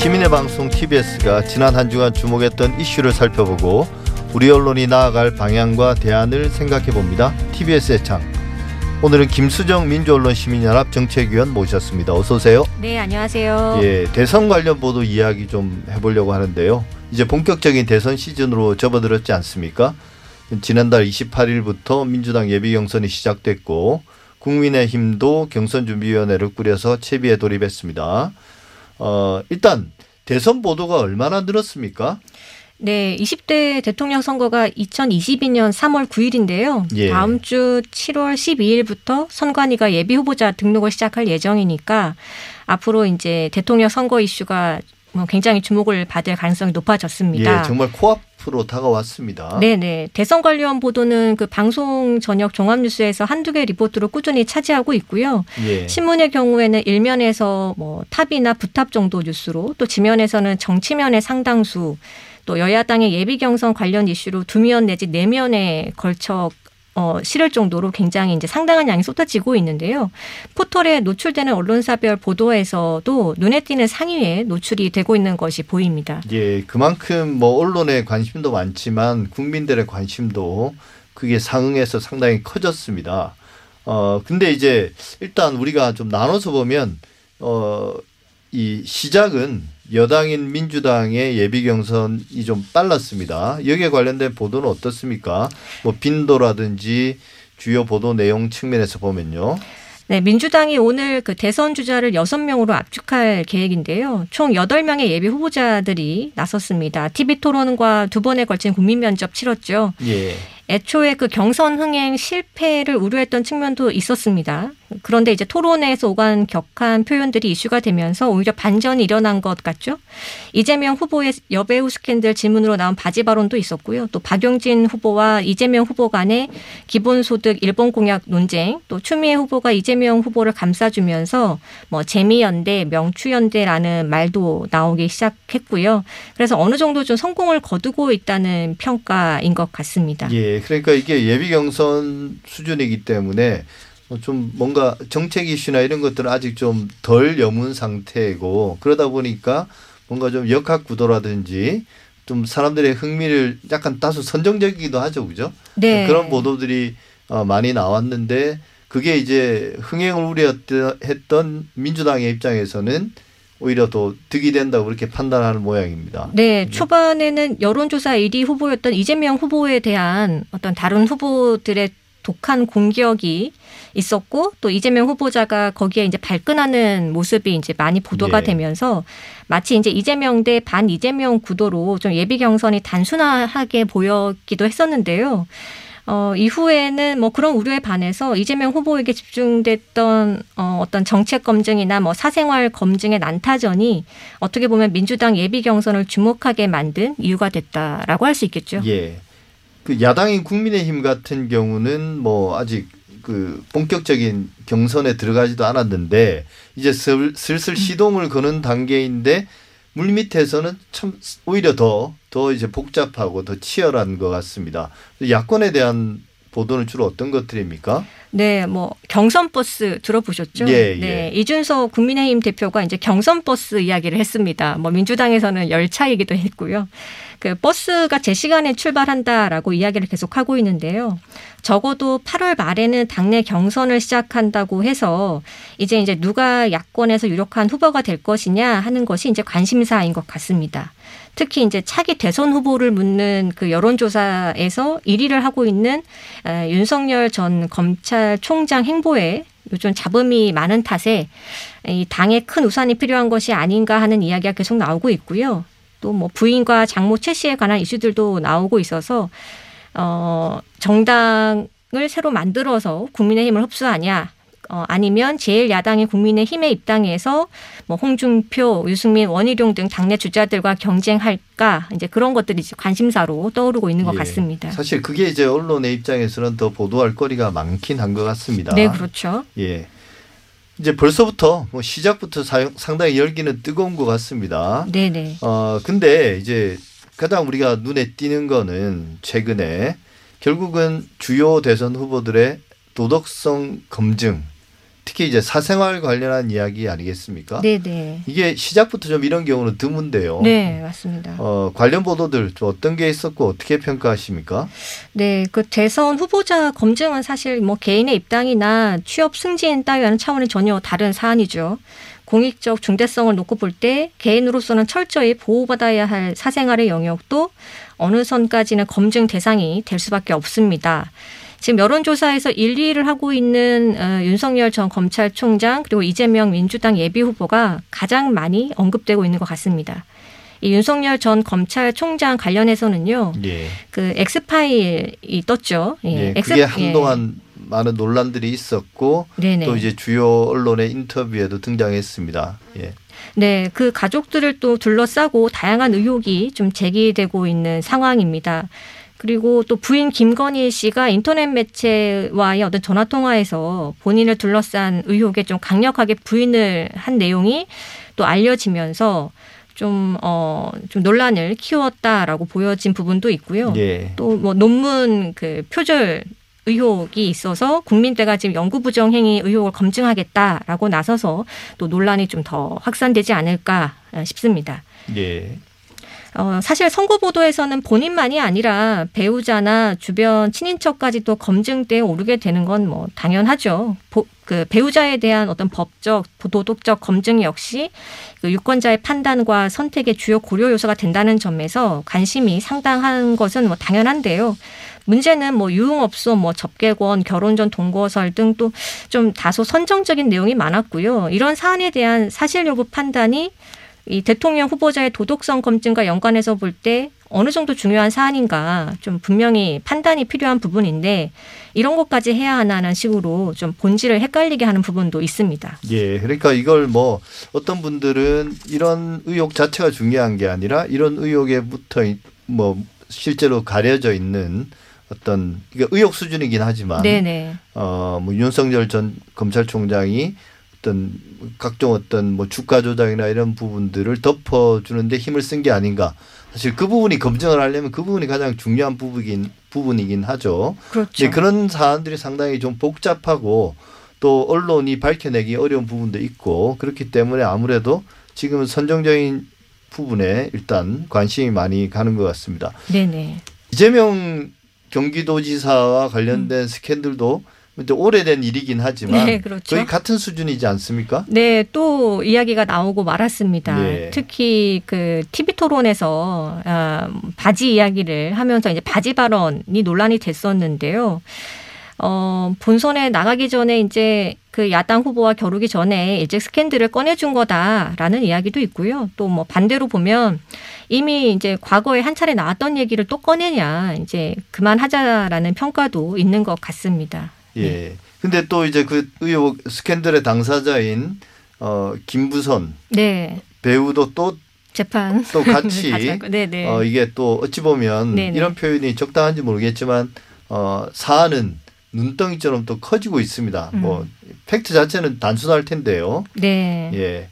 시민의 방송 TBS가 지난 한 주간 주목했던 이슈를 살펴보고 우리 언론이 나아갈 방향과 대안을 생각해 봅니다. TBS의 창. 오늘은 김수정 민주언론 시민연합 정책위원 모셨습니다. 어서 오세요. 네, 안녕하세요. 예, 대선 관련 보도 이야기 좀 해보려고 하는데요. 이제 본격적인 대선 시즌으로 접어들었지 않습니까? 지난달 28일부터 민주당 예비 경선이 시작됐고 국민의힘도 경선준비위원회를 꾸려서 채비에 돌입했습니다. 어, 일단 대선 보도가 얼마나 늘었습니까? 네, 20대 대통령 선거가 2022년 3월 9일인데요. 예. 다음 주 7월 12일부터 선관위가 예비 후보자 등록을 시작할 예정이니까 앞으로 이제 대통령 선거 이슈가 뭐 굉장히 주목을 받을 가능성이 높아졌습니다. 예, 정말 코앞 으로 다가왔습니다. 네네. 대선 관련 보도는 그 방송 저녁 종합뉴스에서 한두 개 리포트로 꾸준히 차지하고 있고요. 예. 신문의 경우에는 일면에서 뭐 탑이나 부탑 정도 뉴스로 또 지면에서는 정치면의 상당수 또 여야당의 예비 경선 관련 이슈로 두 면 내지 네 면에 걸쳐 어, 실을 정도로 굉장히 이제 상당한 양이 쏟아지고 있는데요. 포털에 노출되는 언론사별 보도에서도 눈에 띄는 상위에 노출이 되고 있는 것이 보입니다. 예, 그만큼 뭐 언론의 관심도 많지만 국민들의 관심도 그게 상응해서 상당히 커졌습니다. 어, 근데 이제 일단 우리가 좀 나눠서 보면 어, 이 시작은 여당인 민주당의 예비 경선이 좀 빨랐습니다. 여기에 관련된 보도는 어떻습니까? 뭐 빈도라든지 주요 보도 내용 측면에서 보면요. 네, 민주당이 오늘 그 대선 주자를 여섯 명으로 압축할 계획인데요. 총 여덟 명의 예비 후보자들이 나섰습니다. TV 토론과 두 번에 걸친 국민 면접 치렀죠. 예. 애초에 그 경선 흥행 실패를 우려했던 측면도 있었습니다. 그런데 이제 토론회에서 오간 격한 표현들이 이슈가 되면서 오히려 반전이 일어난 것 같죠. 이재명 후보의 여배우 스캔들 질문으로 나온 바지 발언도 있었고요. 또 박용진 후보와 이재명 후보 간의 기본소득 일본 공약 논쟁, 또 추미애 후보가 이재명 후보를 감싸주면서 뭐 재미연대, 명추연대라는 말도 나오기 시작했고요. 그래서 어느 정도 좀 성공을 거두고 있다는 평가인 것 같습니다. 예, 그러니까 이게 예비 경선 수준이기 때문에 좀 뭔가 정책 이슈나 이런 것들은 아직 좀 덜 여문 상태고 그러다 보니까 뭔가 좀 역학 구도라든지 좀 사람들의 흥미를 약간 다소 선정적이기도 하죠, 그죠? 네. 그런 보도들이 어, 많이 나왔는데 그게 이제 흥행을 우려했던 민주당의 입장에서는 오히려 더 득이 된다고 그렇게 판단하는 모양입니다. 네, 초반에는 여론조사 1위 후보였던 이재명 후보에 대한 어떤 다른 후보들의 독한 공격이 있었고 또 이재명 후보자가 거기에 이제 발끈하는 모습이 이제 많이 보도가 예. 되면서 마치 이제 이재명 대 반 이재명 구도로 좀 예비 경선이 단순하게 보였기도 했었는데요. 어, 이후에는 뭐 그런 우려에 반해서 이재명 후보에게 집중됐던 어, 어떤 정책 검증이나 뭐 사생활 검증의 난타전이 어떻게 보면 민주당 예비 경선을 주목하게 만든 이유가 됐다라고 할 수 있겠죠. 예. 그 야당인 국민의힘 같은 경우는 뭐 아직 그 본격적인 경선에 들어가지도 않았는데 이제 슬- 슬슬 시동을 거는 단계인데 물밑에서는 참 오히려 더, 더 이제 복잡하고 더 치열한 것 같습니다. 야권에 대한 보도는 주로 어떤 것들입니까? 네, 뭐 경선 버스 들어보셨죠? 예, 네, 이준석 국민의힘 대표가 이제 경선 버스 이야기를 했습니다. 뭐 민주당에서는 열차이기도 했고요. 그 버스가 제 시간에 출발한다라고 이야기를 계속 하고 있는데요. 적어도 8월 말에는 당내 경선을 시작한다고 해서 이제 이제 누가 야권에서 유력한 후보가 될 것이냐 하는 것이 이제 관심사인 것 같습니다. 특히 이제 차기 대선 후보를 묻는 그 여론조사에서 1위를 하고 있는 에, 윤석열 전 검찰총장 행보에 요즘 잡음이 많은 탓에 이 당에 큰 우산이 필요한 것이 아닌가 하는 이야기가 계속 나오고 있고요. 또 뭐 부인과 장모 최 씨에 관한 이슈들도 나오고 있어서 어 정당을 새로 만들어서 국민의힘을 흡수하냐 어, 아니면 제1야당인 국민의힘의 입당에서 뭐 홍준표, 유승민, 원희룡 등 당내 주자들과 경쟁할까 이제 그런 것들이 관심사로 떠오르고 있는 것 예. 같습니다. 사실 그게 이제 언론의 입장에서는 더 보도할 거리가 많긴 한 것 같습니다. 네, 그렇죠. 예. 이제 벌써부터 뭐 시작부터 사용- 상당히 열기는 뜨거운 것 같습니다. 네, 네. 어 근데 이제 가장 우리가 눈에 띄는 거는 최근에 결국은 주요 대선 후보들의 도덕성 검증 특히 이제 사생활 관련한 이야기 아니겠습니까? 네네. 이게 시작부터 좀 이런 경우는 드문데요. 네, 맞습니다. 어, 관련 보도들 좀 어떤 게 있었고 어떻게 평가하십니까? 네, 그 대선 후보자 검증은 사실 뭐 개인의 입당이나 취업 승진 따위와는 차원이 전혀 다른 사안이죠. 공익적 중대성을 놓고 볼 때 개인으로서는 철저히 보호받아야 할 사생활의 영역도 어느 선까지는 검증 대상이 될 수밖에 없습니다. 지금 여론조사에서 1, 2위를 하고 있는 어, 윤석열 전 검찰총장 그리고 이재명 민주당 예비 후보가 가장 많이 언급되고 있는 것 같습니다. 이 윤석열 전 검찰총장 관련해서는요. 예. 그 엑스파일이 떴죠. 예. 엑스- 그게 한동안 많은 논란들이 있었고 네네. 또 이제 주요 언론의 인터뷰에도 등장했습니다. 예. 네, 그 가족들을 또 둘러싸고 다양한 의혹이 좀 제기되고 있는 상황입니다. 그리고 또 부인 김건희 씨가 인터넷 매체와의 어떤 전화 통화에서 본인을 둘러싼 의혹에 좀 강력하게 부인을 한 내용이 또 알려지면서 좀, 어, 좀 논란을 키웠다라고 보여진 부분도 있고요. 예. 또뭐 논문 그 표절 의혹이 있어서 국민대가 지금 연구 부정 행위 의혹을 검증하겠다라고 나서서 또 논란이 좀 더 확산되지 않을까 싶습니다. 예. 어, 사실 선거 보도에서는 본인만이 아니라 배우자나 주변 친인척까지도 검증대에 오르게 되는 건 뭐 당연하죠. 보, 그 배우자에 대한 어떤 법적, 도덕적 검증 역시 그 유권자의 판단과 선택의 주요 고려 요소가 된다는 점에서 관심이 상당한 것은 뭐 당연한데요. 문제는 뭐 유흥업소, 뭐 접객원, 결혼 전 동거설 등 또 좀 다소 선정적인 내용이 많았고요. 이런 사안에 대한 사실 여부 판단이 이 대통령 후보자의 도덕성 검증과 연관해서 볼 때 어느 정도 중요한 사안인가 좀 분명히 판단이 필요한 부분인데 이런 것까지 해야 하나는 식으로 좀 본질을 헷갈리게 하는 부분도 있습니다. 예. 그러니까 이걸 뭐 어떤 분들은 이런 의혹 자체가 중요한 게 아니라 이런 의혹에 붙어 있- 뭐 실제로 가려져 있는 어떤 이게 의혹 수준이긴 하지만 네네. 어 뭐 윤석열 전 검찰총장이 어떤 각종 어떤 뭐 주가 조작이나 이런 부분들을 덮어주는데 힘을 쓴 게 아닌가. 사실 그 부분이 검증을 하려면 그 부분이 가장 중요한 부분이긴 부분이긴 하죠. 그렇죠. 네, 그런 사안들이 상당히 좀 복잡하고 또 언론이 밝혀내기 어려운 부분도 있고 그렇기 때문에 아무래도 지금은 선정적인 부분에 일단 관심이 많이 가는 것 같습니다. 네네. 이재명 경기도지사와 관련된 스캔들도 근데 오래된 일이긴 하지만 네, 그렇죠. 거의 같은 수준이지 않습니까? 네, 또 이야기가 나오고 말았습니다. 예. 특히 그 TV 토론에서 아, 바지 이야기를 하면서 이제 바지 발언이 논란이 됐었는데요. 어, 본선에 나가기 전에 이제 그 야당 후보와 겨루기 전에 일찍 스캔들을 꺼내준 거다라는 이야기도 있고요. 또 뭐 반대로 보면 이미 이제 과거에 한 차례 나왔던 얘기를 또 꺼내냐 이제 그만하자라는 평가도 있는 것 같습니다. 예. 근데 또 이제 그 의혹 스캔들의 당사자인 어 김부선 네, 배우도 또 재판 또 같이 거- 네네. 어, 이게 또 어찌 보면 네네. 이런 표현이 적당한지 모르겠지만 어, 사안은 눈덩이처럼 또 커지고 있습니다. 음. 뭐 팩트 자체는 단순할 텐데요. 네. 예.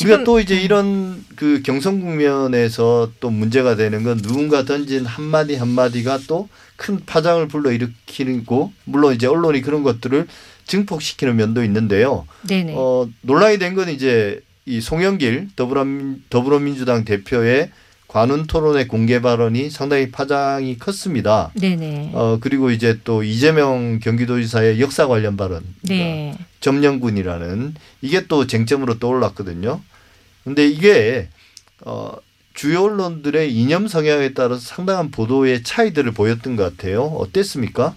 우리가 또 이제 이런 그 경선 국면에서 또 문제가 되는 건 누군가 던진 한마디 한마디가 또 큰 파장을 불러일으키고 물론 이제 언론이 그런 것들을 증폭시키는 면도 있는데요. 네네. 어, 논란이 된 건 이제 이 송영길 더불어민, 더불어민주당 대표의 관훈 토론의 공개 발언이 상당히 파장이 컸습니다. 네네. 어, 그리고 이제 또 이재명 경기도지사의 역사 관련 발언. 네. 점령군이라는 이게 또 쟁점으로 떠올랐거든요. 근데 이게 어, 주요 언론들의 이념 성향에 따라서 상당한 보도의 차이들을 보였던 것 같아요. 어땠습니까?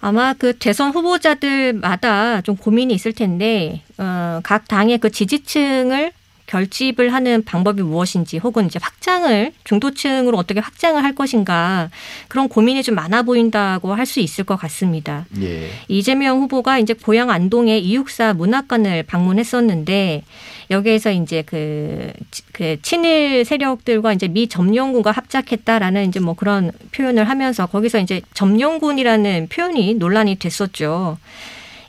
아마 그 대선 후보자들마다 좀 고민이 있을 텐데, 어, 각 당의 그 지지층을 결집을 하는 방법이 무엇인지 혹은 이제 확장을 중도층으로 어떻게 확장을 할 것인가 그런 고민이 좀 많아 보인다고 할 수 있을 것 같습니다. 예. 이재명 후보가 이제 고향 안동의 이육사 문학관을 방문했었는데 여기에서 이제 그, 치- 그 친일 세력들과 이제 미 점령군과 합작했다라는 이제 뭐 그런 표현을 하면서 거기서 이제 점령군이라는 표현이 논란이 됐었죠.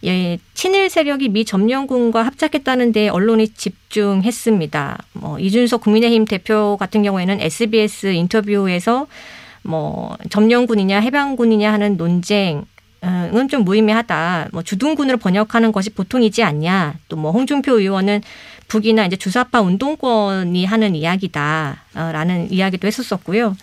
예, 친일 세력이 미 점령군과 합작했다는 데 언론이 집중했습니다. 뭐 이준석 국민의힘 대표 같은 경우에는 SBS 인터뷰에서 뭐 점령군이냐 해방군이냐 하는 논쟁 은 주장은 좀 무의미하다. 뭐 주둔군으로 번역하는 것이 보통이지 않냐. 또 뭐 홍준표 의원은 북이나 이제 주사파 운동권이 하는 이야기다라는 이야기도 했었었고요.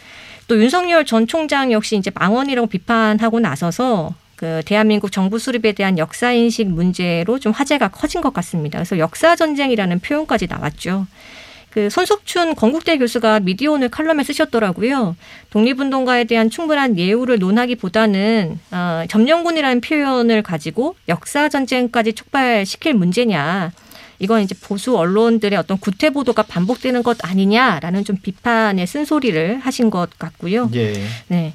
또 윤석열 전 총장 역시 이제 망언이라고 비판하고 나서서 그 대한민국 정부 수립에 대한 역사 인식 문제로 좀 화제가 커진 것 같습니다. 그래서 역사 전쟁이라는 표현까지 나왔죠. 그 손석춘 건국대 교수가 미디어 오늘 칼럼에 쓰셨더라고요. 독립운동가에 대한 충분한 예우를 논하기보다는 어, 점령군이라는 표현을 가지고 역사 전쟁까지 촉발시킬 문제냐. 이건 이제 보수 언론들의 어떤 구태 보도가 반복되는 것 아니냐라는 좀 비판의 쓴소리를 하신 것 같고요. 예. 네.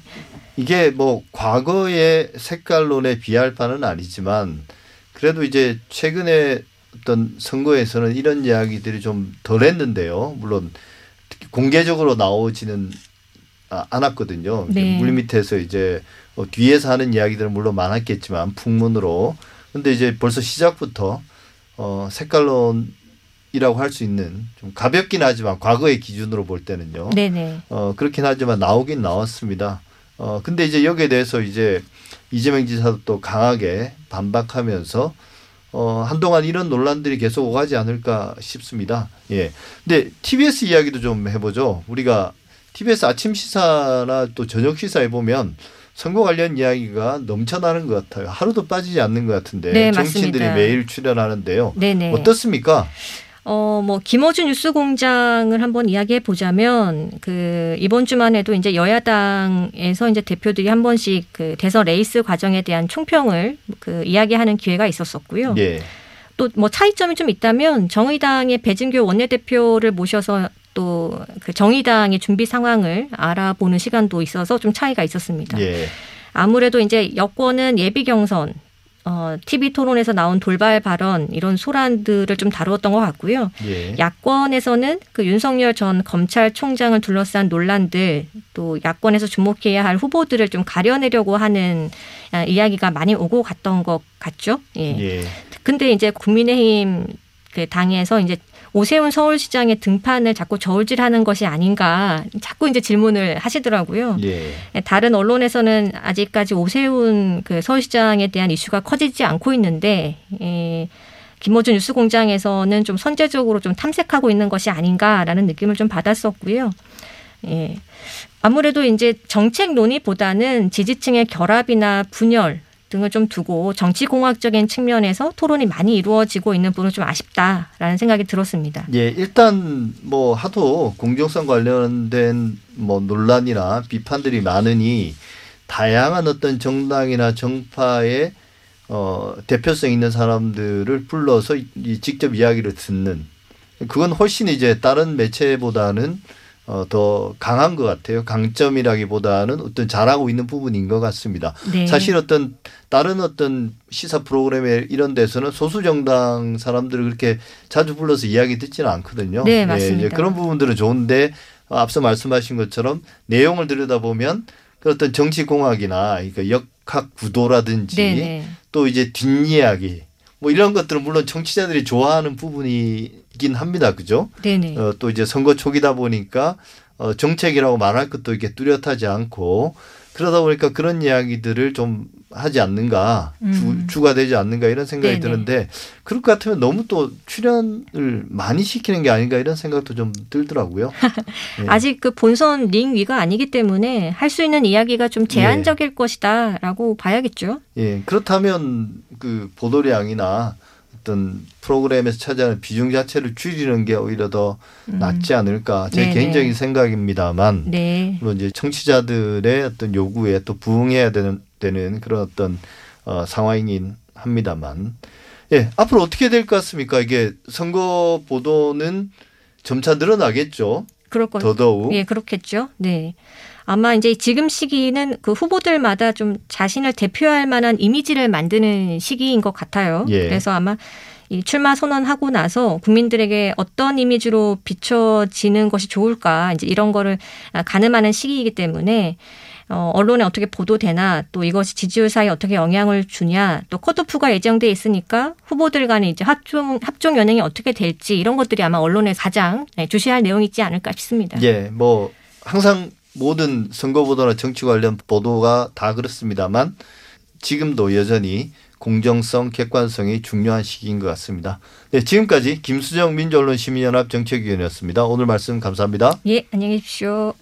이게 뭐 과거의 색깔론에 비할 바는 아니지만 그래도 이제 최근에 어떤 선거에서는 이런 이야기들이 좀 덜했는데요. 물론 공개적으로 나오지는 아, 않았거든요. 네. 물 밑에서 이제 어, 뒤에서 하는 이야기들은 물론 많았겠지만 풍문으로. 근데 이제 벌써 시작부터 어, 색깔론 이라고 할 수 있는 좀 가볍긴 하지만 과거의 기준으로 볼 때는요. 네네. 어, 그렇긴 하지만 나오긴 나왔습니다. 어, 근데 이제 여기에 대해서 이제 이재명 지사도 또 강하게 반박하면서 어, 한동안 이런 논란들이 계속 오가지 않을까 싶습니다. 예. 근데 TBS 이야기도 좀 해보죠. 우리가 TBS 아침 시사나 또 저녁 시사에 보면 선거 관련 이야기가 넘쳐나는 것 같아요. 하루도 빠지지 않는 것 같은데 네, 정치인들이 맞습니다. 매일 출연하는데요. 네네. 어떻습니까? 어, 뭐, 김어준 뉴스 공장을 한번 이야기해 보자면, 그, 이번 주만 해도 이제 여야당에서 이제 대표들이 한 번씩 그 대선 레이스 과정에 대한 총평을 그 이야기하는 기회가 있었었고요. 예. 또 뭐 차이점이 좀 있다면 정의당의 배진교 원내대표를 모셔서 또 그 정의당의 준비 상황을 알아보는 시간도 있어서 좀 차이가 있었습니다. 예. 아무래도 이제 여권은 예비 경선 어, TV 토론에서 나온 돌발 발언 이런 소란들을 좀 다루었던 것 같고요. 예. 야권에서는 그 윤석열 전 검찰총장을 둘러싼 논란들 또 야권에서 주목해야 할 후보들을 좀 가려내려고 하는 아, 이야기가 많이 오고 갔던 것 같죠. 예. 예. 근데 이제 국민의힘 그 당에서 이제 오세훈 서울시장의 등판을 자꾸 저울질하는 것이 아닌가 자꾸 이제 질문을 하시더라고요. 예. 다른 언론에서는 아직까지 오세훈 그 서울시장에 대한 이슈가 커지지 않고 있는데 예. 김호준 뉴스공장에서는 좀 선제적으로 좀 탐색하고 있는 것이 아닌가라는 느낌을 좀 받았었고요. 예. 아무래도 이제 정책 논의보다는 지지층의 결합이나 분열 등을 좀 두고 정치공학적인 측면에서 토론이 많이 이루어지고 있는 부분은 좀 아쉽다라는 생각이 들었습니다. 예, 일단 뭐 하도 공정성 관련된 뭐 논란이나 비판들이 많으니 다양한 어떤 정당이나 정파의 어, 대표성 있는 사람들을 불러서 이 직접 이야기를 듣는 그건 훨씬 이제 다른 매체보다는 어, 더 강한 것 같아요. 강점이라기보다는 어떤 잘하고 있는 부분인 것 같습니다. 네. 사실 어떤 다른 어떤 시사 프로그램에 이런 데서는 소수 정당 사람들을 그렇게 자주 불러서 이야기 듣지는 않거든요. 네, 맞습니다. 예, 그런 부분들은 좋은데 앞서 말씀하신 것처럼 내용을 들여다보면 그 어떤 정치 공학이나 그러니까 역학 구도라든지 네네. 네. 또 이제 뒷이야기 뭐 이런 것들은 물론 청취자들이 좋아하는 부분이긴 합니다. 그죠? 네네. 어, 또 이제 선거 초기다 보니까 어, 정책이라고 말할 것도 이렇게 뚜렷하지 않고 그러다 보니까 그런 이야기들을 좀 하지 않는가 음. 주, 가 되지 않는가 이런 생각이 네네. 드는데 그럴 것 같으면 너무 또 출연을 많이 시키는 게 아닌가 이런 생각도 좀 들더라고요. 네. 아직 그 본선 링 위가 아니기 때문에 할 수 있는 이야기가 좀 제한적일 네. 것이다라고 봐야겠죠. 예 그렇다면 그 보도량이나 어떤 프로그램에서 차지하는 비중 자체를 줄이는 게 오히려 더 음. 낫지 않을까 제 네네. 개인적인 생각입니다만 네. 물론 이제 청취자들의 어떤 요구에 또 부응해야 되는 되는 그런 어떤 어, 상황이긴 합니다만 예 앞으로 어떻게 될 것 같습니까 이게 선거 보도는 점차 늘어나겠죠. 그럴 거 더더욱 예 그렇겠죠. 네. 아마 이제 지금 시기는 그 후보들마다 좀 자신을 대표할 만한 이미지를 만드는 시기인 것 같아요. 예. 그래서 아마 이 출마 선언하고 나서 국민들에게 어떤 이미지로 비춰지는 것이 좋을까 이제 이런 거를 가늠하는 시기이기 때문에 어, 언론에 어떻게 보도되나 또 이것이 지지율 사이에 어떻게 영향을 주냐 또 컷오프가 예정돼 있으니까 후보들 간의 이제 합종 합종 연행이 어떻게 될지 이런 것들이 아마 언론에 가장 네, 주시할 내용이지 않을까 싶습니다. 예, 뭐 항상 모든 선거 보도나 정치 관련 보도가 다 그렇습니다만 지금도 여전히 공정성, 객관성이 중요한 시기인 것 같습니다. 네, 지금까지 김수정 민주언론시민연합 정책위원이었습니다. 오늘 말씀 감사합니다. 예, 안녕히 계십시오.